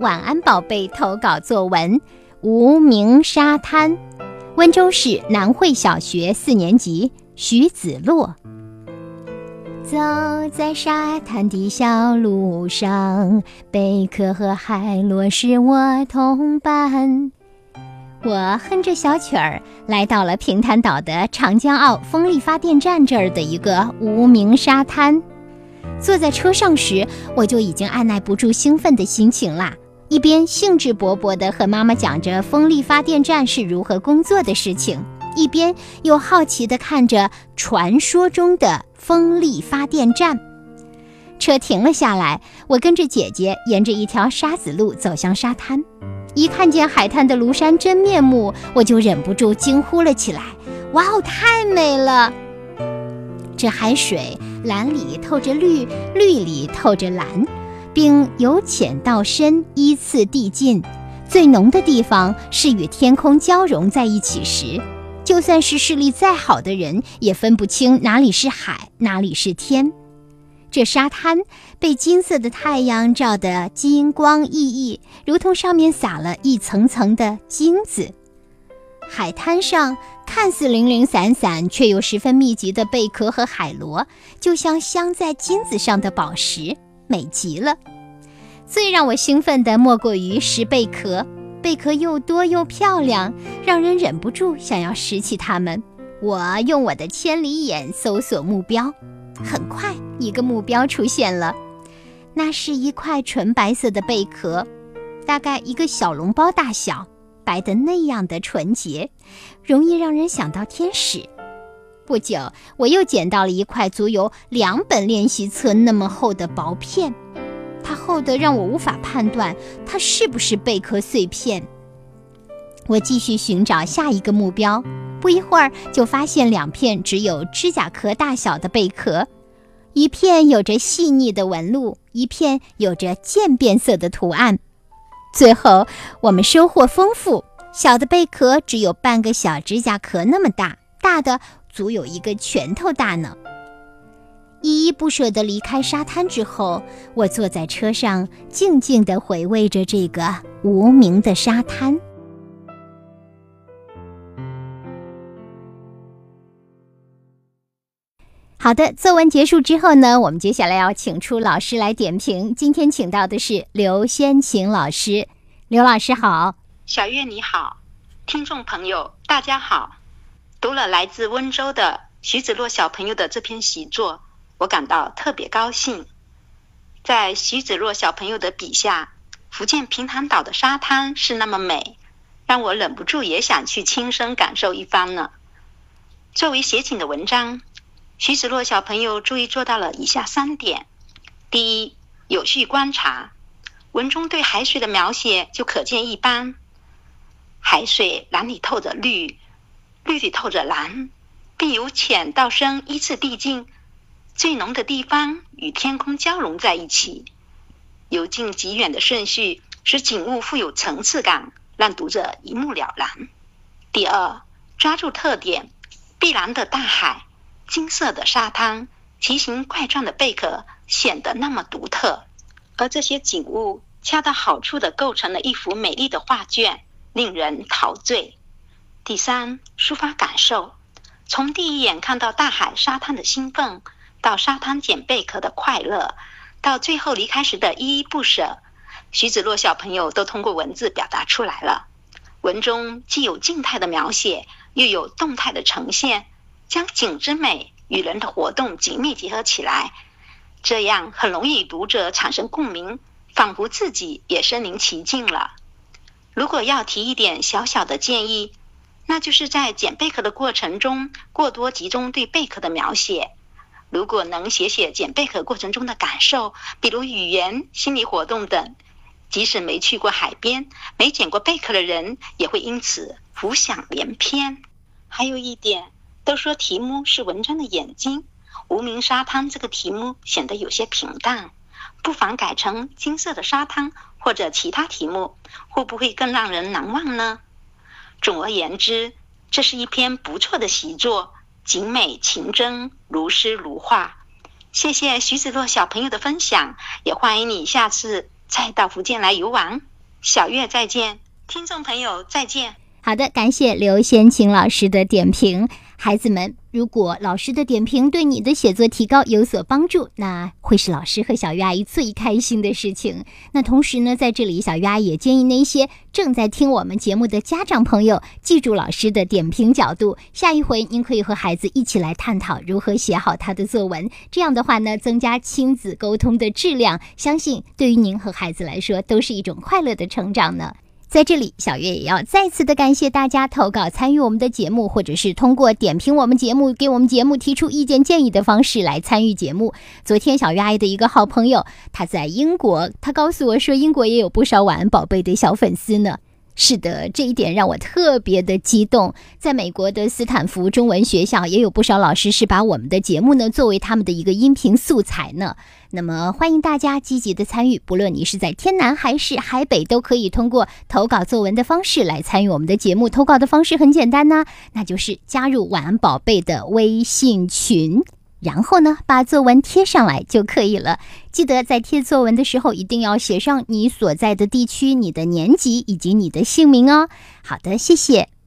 晚安宝贝投稿作文《无名沙滩》，温州市南汇小学四年级徐子洛。走在沙滩的小路上，贝壳和海螺是我同伴。我哼着小曲儿，来到了平潭岛的长江澳风力发电站这儿的一个无名沙滩。坐在车上时，我就已经按耐不住兴奋的心情啦，一边兴致勃勃地和妈妈讲着风力发电站是如何工作的事情，一边又好奇地看着传说中的风力发电站。车停了下来，我跟着姐姐沿着一条沙子路走向沙滩。一看见海滩的庐山真面目，我就忍不住惊呼了起来：“哇哦，太美了！这海水蓝里透着绿，绿里透着蓝，并由浅到深依次递进。最浓的地方是与天空交融在一起时，就算是视力再好的人也分不清哪里是海，哪里是天。”这沙滩被金色的太阳照得金光熠熠，如同上面撒了一层层的金子。海滩上看似零零散散，却又十分密集的贝壳和海螺，就像镶在金子上的宝石，美极了。最让我兴奋的莫过于拾贝壳，贝壳又多又漂亮，让人忍不住想要拾起它们。我用我的千里眼搜索目标。很快，一个目标出现了，那是一块纯白色的贝壳，大概一个小笼包大小，白的那样的纯洁，容易让人想到天使。不久，我又捡到了一块足有两本练习册那么厚的薄片，它厚得让我无法判断它是不是贝壳碎片。我继续寻找下一个目标。不一会儿，就发现两片只有指甲壳大小的贝壳，一片有着细腻的纹路，一片有着渐变色的图案。最后，我们收获丰富，小的贝壳只有半个小指甲壳那么大，大的足有一个拳头大呢。依依不舍地离开沙滩之后，我坐在车上，静静地回味着这个无名的沙滩。好的，作文结束之后呢，我们接下来要请出老师来点评。今天请到的是刘先晴老师，刘老师好，小月你好，听众朋友大家好。读了来自温州的徐子洛小朋友的这篇习作，我感到特别高兴。在徐子洛小朋友的笔下，福建平潭岛的沙滩是那么美，让我忍不住也想去亲身感受一番呢。作为写景的文章。徐子洛小朋友注意做到了以下三点：第一，有序观察，文中对海水的描写就可见一斑。海水蓝里透着绿，绿里透着蓝，并由浅到深依次递进，最浓的地方与天空交融在一起。由近及远的顺序使景物富有层次感，让读者一目了然。第二，抓住特点，碧蓝的大海。金色的沙滩，奇形怪状的贝壳显得那么独特，而这些景物恰到好处地构成了一幅美丽的画卷，令人陶醉。第三，抒发感受，从第一眼看到大海沙滩的兴奋，到沙滩捡贝壳的快乐，到最后离开时的依依不舍，徐子洛小朋友都通过文字表达出来了。文中既有静态的描写，又有动态的呈现。将景之美与人的活动紧密结合起来，这样很容易与读者产生共鸣，仿佛自己也身临其境了。如果要提一点小小的建议，那就是在捡贝壳的过程中过多集中对贝壳的描写。如果能写写捡贝壳过程中的感受，比如语言、心理活动等，即使没去过海边、没捡过贝壳的人，也会因此浮想联翩。还有一点。都说题目是文章的眼睛，无名沙滩这个题目显得有些平淡，不妨改成金色的沙滩或者其他题目，会不会更让人难忘呢？总而言之，这是一篇不错的习作，景美情真，如诗如画。谢谢徐子洛小朋友的分享，也欢迎你下次再到福建来游玩。小月再见，听众朋友再见。好的，感谢刘先琴老师的点评。孩子们，如果老师的点评对你的写作提高有所帮助，那会是老师和小鱼阿姨最开心的事情。那同时呢，在这里，小鱼阿姨也建议那些正在听我们节目的家长朋友，记住老师的点评角度。下一回您可以和孩子一起来探讨如何写好他的作文。这样的话呢，增加亲子沟通的质量，相信对于您和孩子来说都是一种快乐的成长呢。在这里，小月也要再次的感谢大家投稿参与我们的节目，或者是通过点评我们节目、给我们节目提出意见建议的方式来参与节目。昨天，小月阿姨的一个好朋友，她在英国，她告诉我说，英国也有不少晚安宝贝的小粉丝呢。是的，这一点让我特别的激动。在美国的斯坦福中文学校，也有不少老师是把我们的节目呢作为他们的一个音频素材呢。那么，欢迎大家积极的参与，不论你是在天南还是海北，都可以通过投稿作文的方式来参与我们的节目。投稿的方式很简单呢，那就是加入晚安宝贝的微信群。然后呢，把作文贴上来就可以了。记得在贴作文的时候，一定要写上你所在的地区、你的年级以及你的姓名哦。好的，谢谢。